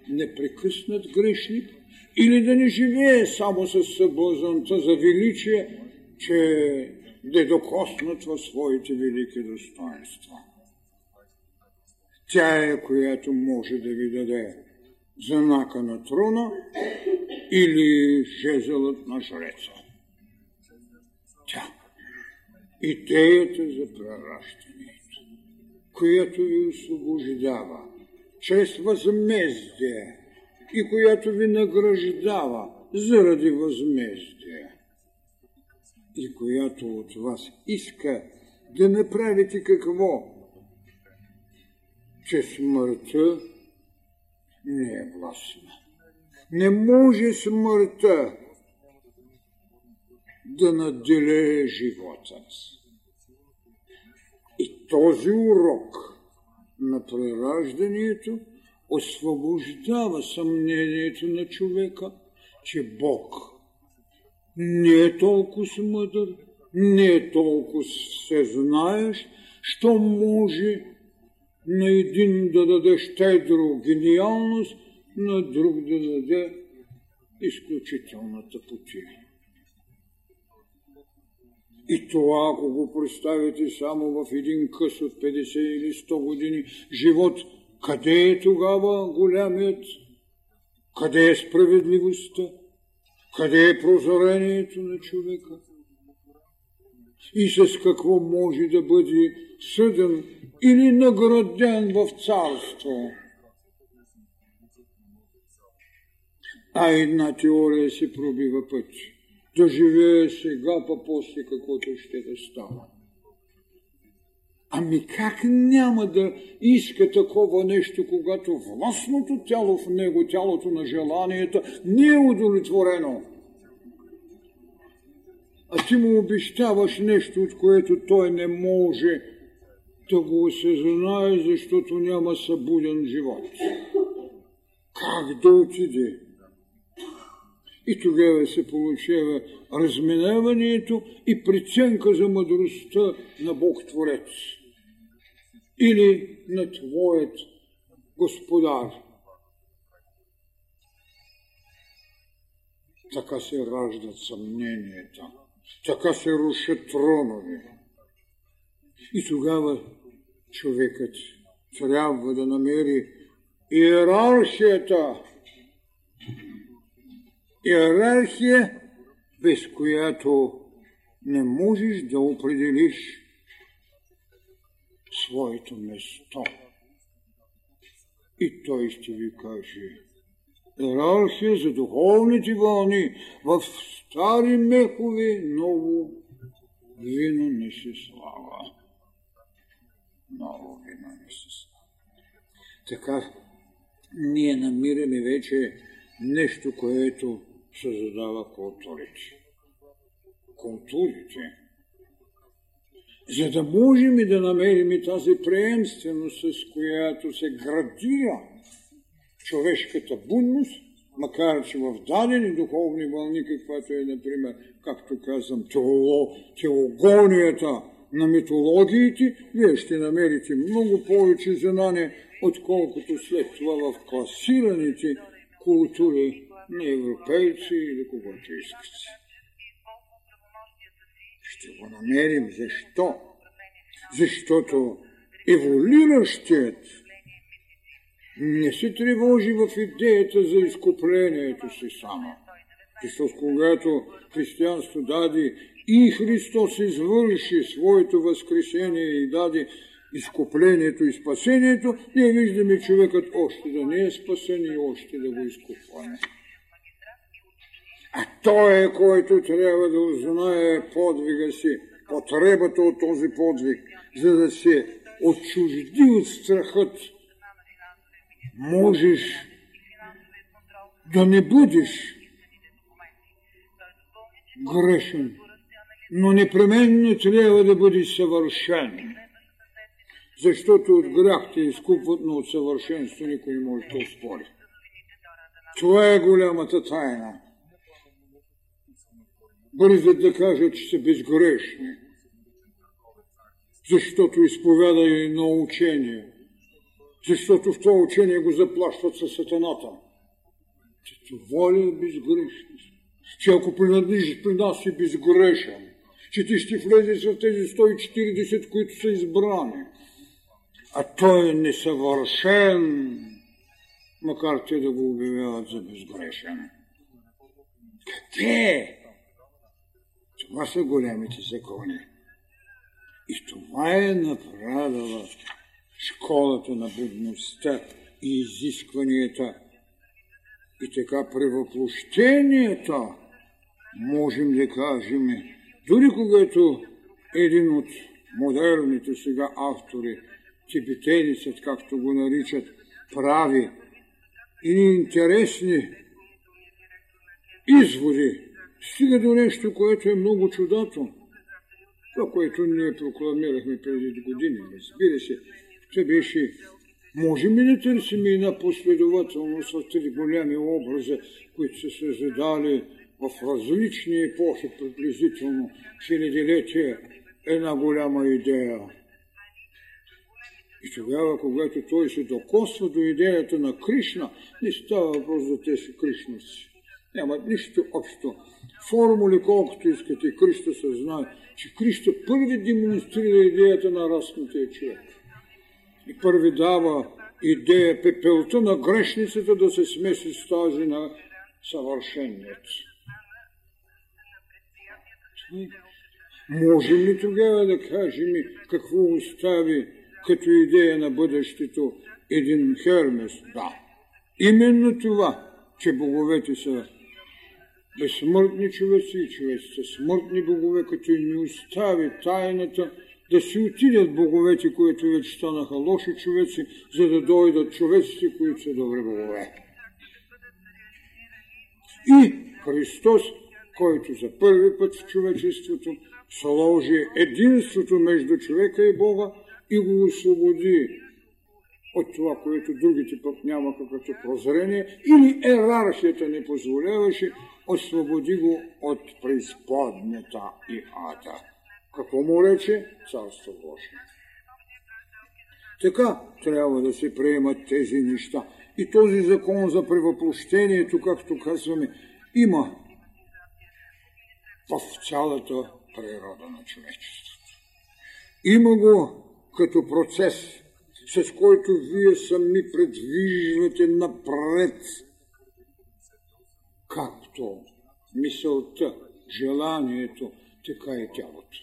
непрекъснат грешник, или да не живее само с съблазънта за величие, че да докоснат в своите велики достоинства. Тя е, която може да ви даде знака на трона или жезълът на жреца. Тя. Идеята за прераждането, която ви освобождава чрез възмездие и която ви награждава заради възмездие и която от вас иска да направите какво? Че смъртта не е властна. Не може смъртта да наделее животът. И този урок на прераждането освобождава съмнението на човека, че Бог не е толкова мъдър, не е толкова всезнаеш, що може на един да даде щедро гениалност, на друг да даде изключителната пути. И това, ако го представите само в един къс от 50 или 100 години живот, къде е тогава голямият? Къде е справедливостта? Къде е прозорението на човека? И с какво може да бъде съден или награден в царство? А една теория се пробива път. Да живее сега, па после каквото ще да става. Ами как няма да иска такова нещо, когато властното тяло в него, тялото на желанията, не е удовлетворено? А ти му обещаваш нещо, от което той не може да го осъзнае, защото няма събуден живот. Как да отиде? И тогава се получава разминаването и преценка за мъдростта на Бог Творец или на Твоят Господар. Така се раждат съмненията, така се рушат тронове. И тогава човекът трябва да намери иерархията. Иерархия, без която не можеш да определиш своето место. И той ще ви каже, иерархия за духовните вълни в стари мехове ново вино не се слава. Ново вино не се слава. Така, ние намираме вече нещо, което създава културите. Културите за да можем и да намерим тази преемственост, с която се градира човешката будност, макар че в дадени духовни вълни, каквато е, например, както казвам, теоло, теогонията на митологиите, вие ще намерите много повече знание, отколкото след това в класираните култури на европейци или когато искате ще го намерим. Защо? Защото еволиращият не се тревожи в идеята за изкуплението си само. Защото когато християнство даде и Христос извърши своето възкресение и даде изкуплението и спасението, ние виждаме човекът още да не е спасен и още да го изкупваме. Той е, който трябва да узнае подвига си, потребата от този подвиг, за да се отчужди от страхът. Можеш да не бъдеш грешен, но непременно трябва да бъдеш съвършен. Защото от грях те изкупват, но от съвършенство никой не може да спори. Това е голямата тайна бързат да кажат, че са безгрешни, защото изповяда и на учение. защото в това учение го заплащат със сатаната. Че това ли е безгрешност? Че ако принадлежиш при нас си безгрешен, че ти ще влезеш в тези 140, които са избрани. А той е несъвършен, макар те да го обявяват за безгрешен. Къде? Това са големите закони. И това е направила школата на бедността и изискванията. И така превъплощенията, можем да кажем, дори когато един от модерните сега автори, тибетенецът, както го наричат, прави и интересни изводи, стига до нещо, което е много чудато. Това, което ние прокламирахме преди години, разбира се, това беше Можем ли да търсим една последователност в тези голями образи, които са се задали в различни епохи, приблизително хилядилетия, една голяма идея? И тогава, когато той се докосва до идеята на Кришна, не става въпрос за тези Кришнаци. Нямат нищо общо. Формули колкото искате, Кришта се знае, че Кришта първи демонстрира идеята на разкнатия човек. И първи дава идея пепелта на грешницата да се смеси с тази на съвършеният. Можем ли тогава да кажем какво остави като идея на бъдещето един Хермес? Да. Именно това, че боговете са безсмъртни човеци и човеците смъртни богове, като и не остави тайната да си отидат боговете, които вече станаха лоши човеци, за да дойдат човеците, които са добри богове. И Христос, който за първи път в човечеството сложи единството между човека и Бога и го освободи от това, което другите пък нямаха като прозрение, или ерархията не позволяваше, освободи го от преизподнята и ада. Какво му рече? Царство Божие. Така трябва да се приемат тези неща. И този закон за превъплощението, както казваме, има в цялата природа на човечеството. Има го като процес, с който вие сами предвиждате напред, както мисълта, желанието, така и тялото.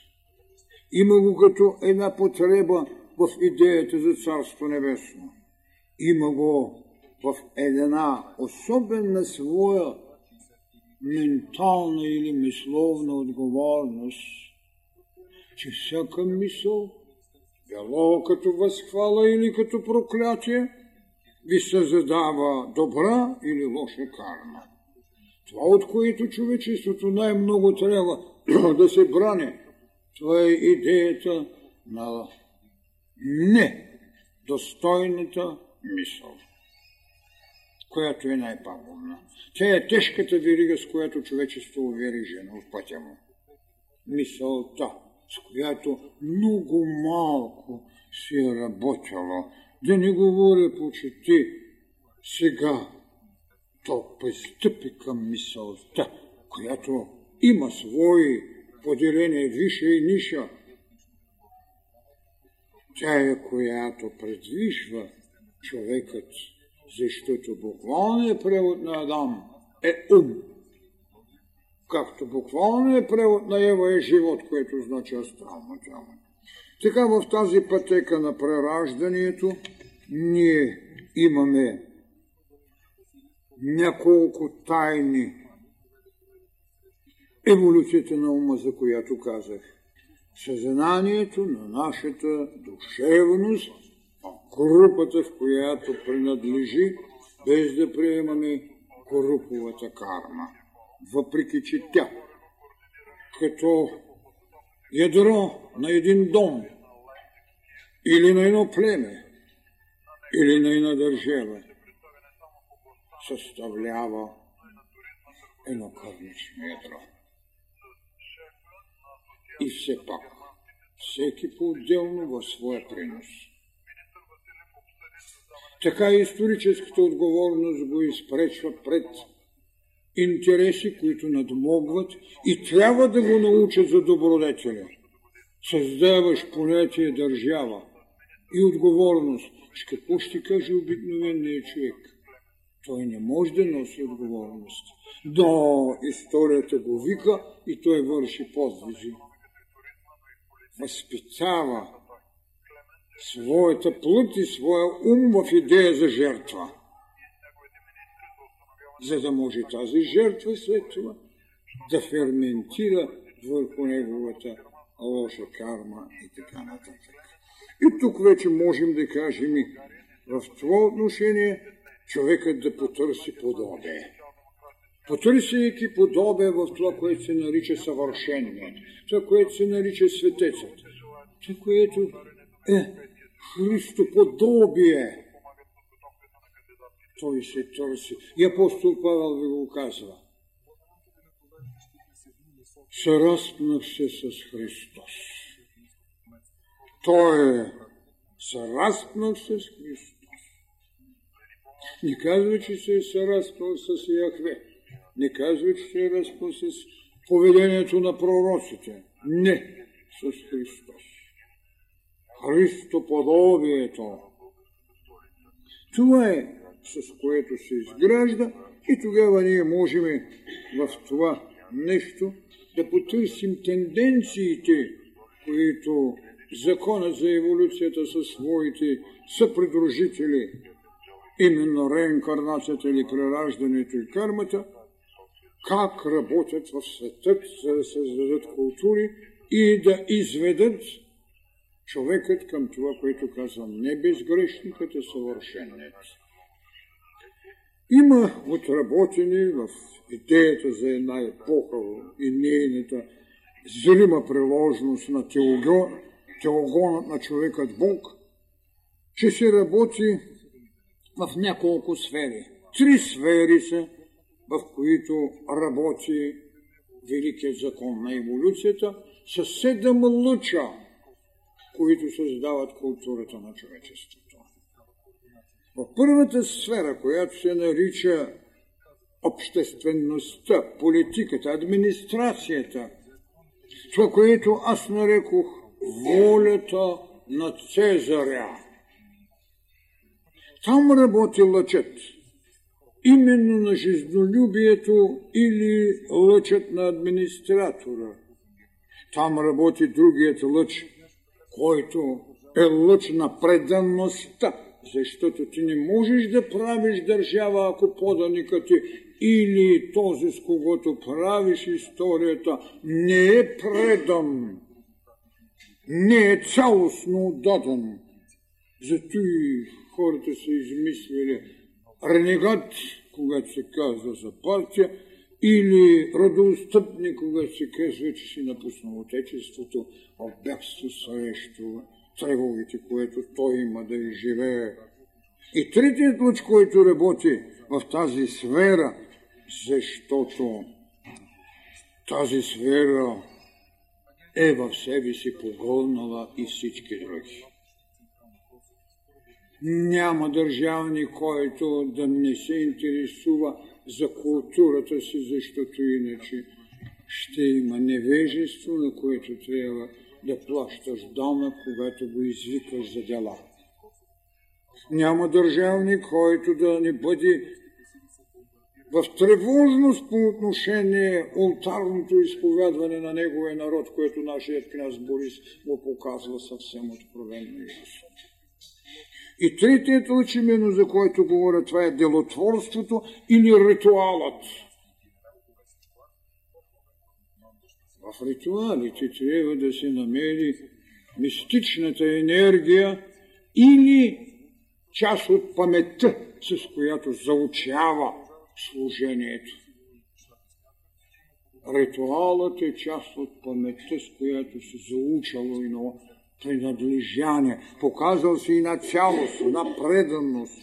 Има го като една потреба в идеята за Царство Небесно. Има го в една особена своя ментална или мисловна отговорност, че всяка мисъл, било като възхвала или като проклятие, ви се задава добра или лоша карма. Това, от което човечеството най-много трябва [CLEARS THROAT] да се брани, това е идеята на недостойната мисъл, която е най-пагубна. Тя е тежката верига, с която човечество жена в пътя му. Мисълта, с която много малко си е работила. Да не говоря, почти сега то пристъпи към мисълта, която има свои поделение виша и ниша. Тя е която предвижва човекът, защото буквалният превод на Адам е ум. Както буквалният превод на Ева е живот, което значи астрално тяло. Така в тази пътека на прераждането ние имаме няколко тайни еволюцията на ума, за която казах. Съзнанието на нашата душевност, групата, в която принадлежи, без да приемаме груповата карма. Въпреки, че тя, като ядро на един дом, или на едно племе, или на една държава, съставлява едно кърнично ядро. И все пак, всеки по-отделно в своя принос. така и историческата отговорност го изпречва пред интереси, които надмогват и трябва да го научат за добродетеля. Създаваш понятие държава и отговорност. Какво ще каже обикновеният човек? Той не може да носи отговорност. Но историята го вика и той върши подвизи. Възпитава своята плът и своя ум в идея за жертва. За да може тази жертва след това да ферментира върху неговата лоша карма и така нататък. И тук вече можем да кажем и в това отношение човекът да потърси подобие. Потърсейки подобие в това, което се нарича съвършение, това, което се нарича светецът, това, което е Христоподобие. Той се търси. И апостол Павел ви го казва. Съраспнах се с Христос. Той е съраспнах се с Христос. Не казва, че се е съраспнал с Яхве. Не казва, че се е разпнал с поведението на пророците. Не, с Христос. Христоподобието. Това е с което се изгражда и тогава ние можем в това нещо да потърсим тенденциите, които законът за еволюцията със своите съпридружители, именно реинкарнацията или прераждането и кармата, как работят в светът, за да създадат култури и да изведат човекът към това, което казвам, не безгрешникът е съвършенец. Има отработени в идеята за една епоха и нейната зрима приложност на теогонът на човекът Бог, че се работи в няколко сфери. Три сфери са, в които работи великият закон на еволюцията, с седем лъча, които създават културата на човечеството. В първата сфера, която се нарича обществеността, политиката, администрацията, това, което аз нарекох волята на Цезаря. Там работи лъчът. Именно на жизнолюбието или лъчът на администратора. Там работи другият лъч – който е лъч на преданността, защото ти не можеш да правиш държава, ако поданикът ти или този, с когото правиш историята, не е предан, не е цялостно отдаден. Зато и хората са измислили ренегат, когато се казва за партия, или родоустъпни, когато се казва, че си напуснал отечеството в бягство срещу тревогите, което той има да изживее. И третият лъч, който работи в тази сфера, защото тази сфера е в себе си погълнала и всички други. Няма държавник, който да не се интересува за културата си, защото иначе ще има невежество, на което трябва да плащаш дома, когато го извикаш за дела. Няма държавник, който да не бъде в тревожност по отношение ултарното изповядване на неговия народ, което нашият княз Борис го показва съвсем откровенно и ясно. И третият лъч, именно за който говоря, това е делотворството или ритуалът. В ритуалите трябва да се намери мистичната енергия или част от паметта, с която заучава служението. Ритуалът е част от паметта, с която се заучало и на принадлежание. Показал се и на цялост, на преданност.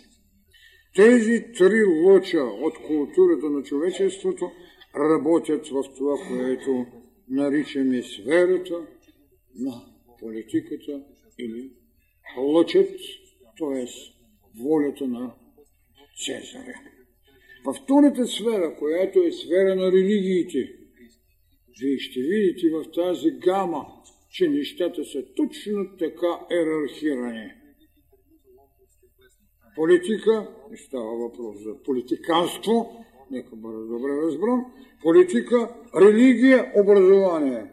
Тези три лъча от културата на човечеството работят в това, което наричаме сферата на политиката или лъчът, т.е. волята на Цезаря. Във втората сфера, която е сфера на религиите, вие ще видите в тази гама, че нещата са точно така ерархирани. Политика, не става въпрос за политиканство, нека бъде добре разбрам, политика, религия, образование.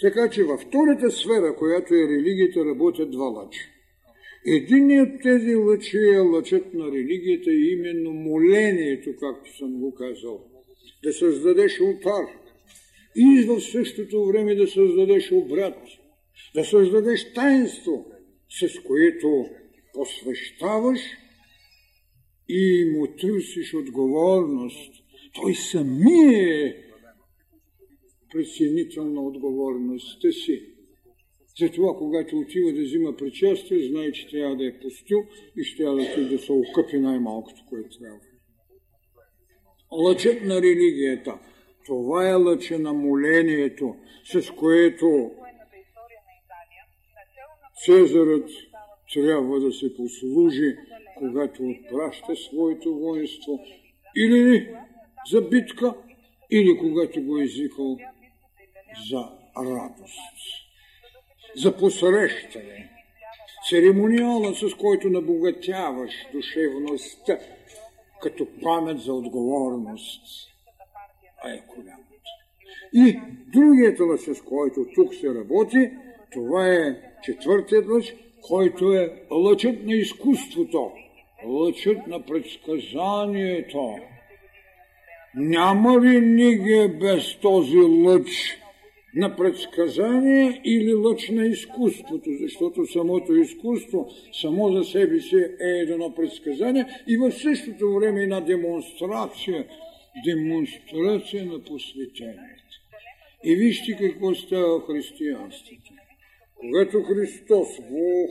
Така че във втората сфера, която е религията, работят два лъча. Единият от тези лъчи е лъчът на религията именно молението, както съм го казал. Да създадеш ултар и в същото време да създадеш обряд, да създадеш таинство, с което посвещаваш и му търсиш отговорност. Той самия е преценител на отговорността си. Затова, когато отива да взима причастие, знае, че трябва да е постил и ще трябва да, да се окъпи най-малкото, което трябва. Лъчът на религията. Това е лъча на молението, с което Цезарът трябва да се послужи, когато отпраща своето воинство, или за битка, или когато го е извикал за радост, за посрещане. Церемониала, с който набогатяваш душевността, като памет за отговорност. Е голямото. И другият лъч, с който тук се работи, това е четвъртият лъч, който е лъчът на изкуството, лъчът на предсказанието. Няма ли ниге без този лъч на предсказание или лъч на изкуството, защото самото изкуство само за себе си е едно предсказание и в същото време една демонстрация, демонстрация на посветението. И вижте какво става в християнството. Когато Христос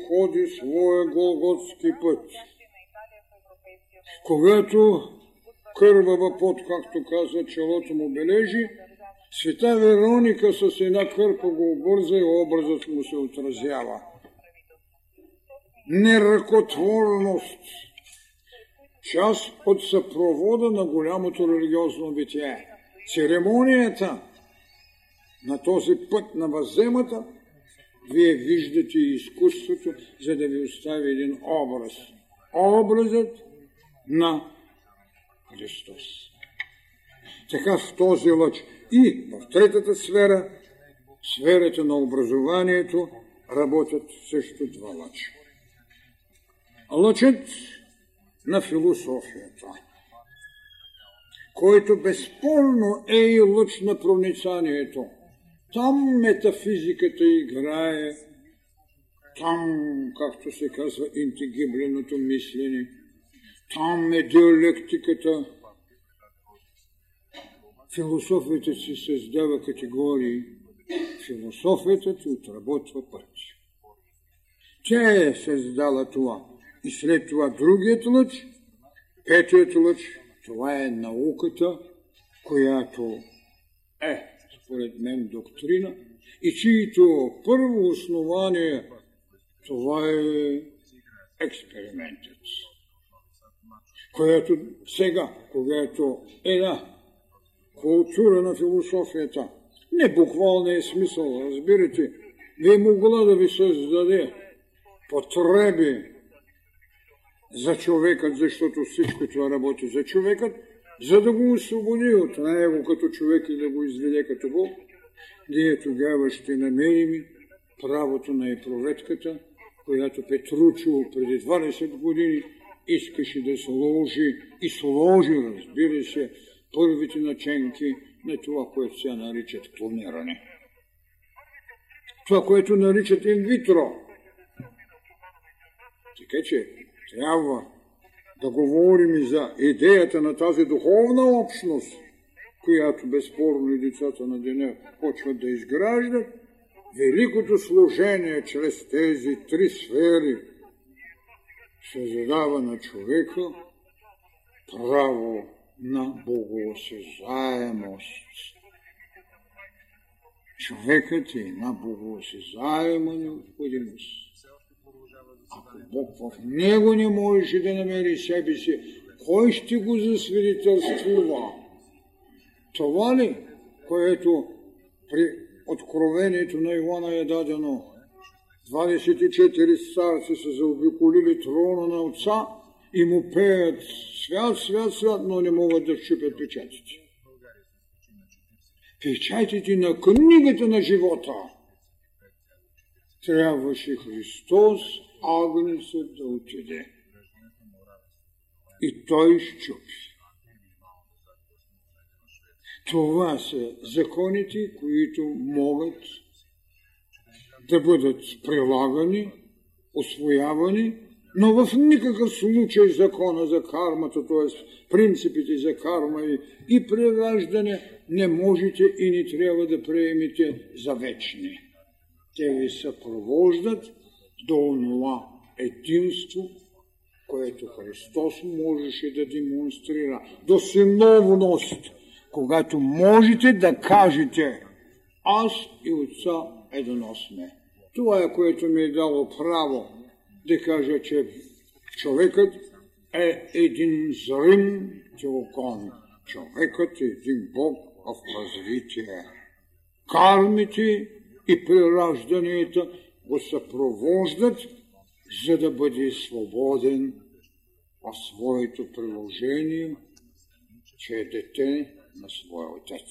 ходи своя голготски път, когато кървава пот, както казва, челото му бележи, Света Вероника с една кърпа го обърза и образът му се отразява. Неръкотворност. Част от съпровода на голямото религиозно битие. Церемонията на този път на въземата, вие виждате изкуството, за да ви остави един образ. Образът на Христос. Така в този лъч – и в третата сфера, сферата на образованието, работят също два лъча. Лъчът на философията, който безспорно е и лъч на проницанието. Там метафизиката играе, там, както се казва, интегибленото мислене, там е диалектиката, философията си създава категории, философията ти отработва пъти. Тя е създала това. И след това другият лъч, петият лъч, това е науката, която е, според мен, доктрина и чието първо основание това е експериментът. Която сега, когато една култура на философията. Не буквалния смисъл, разбирате. Ви могла да ви създаде потреби за човекът, защото всичко това работи за човекът, за да го освободи от него като човек и да го изведе като Бог, ние тогава ще намерим правото на епроветката, която Петручо преди 20 години искаше да сложи и сложи, разбира се, първите наченки на това, което се наричат клониране. Това, което наричат инвитро. Така че трябва да говорим и за идеята на тази духовна общност, която безспорно и децата на деня почват да изграждат, великото служение чрез тези три сфери се задава на човека право на богоосезаемост. Човекът е на богоосезаема необходимост. Ако Бог в него не можеше да намери себе си, кой ще го засвидетелствува? Това ли, което при откровението на Иоанна е дадено? 24 старци са заобиколили трона на Отца и му пеят свят, свят, свят, но не могат да щупят печатите. Печатите на книгата на живота трябваше Христос, агнецът, да отиде. И той щупи. Това са законите, които могат да бъдат прилагани, освоявани, но в никакъв случай закона за кармата, т.е. принципите за карма и, и прераждане не можете и не трябва да приемете за вечни. Те ви съпровождат до онова единство, което Христос можеше да демонстрира, до синовност, когато можете да кажете аз и Отца едно сме. Това е което ми е дало право да кажа, че човекът е един зрим теокон. Човекът е един Бог в развитие. Кармите и приражданията го съпровождат, за да бъде свободен в своето приложение, че е дете на своя отец.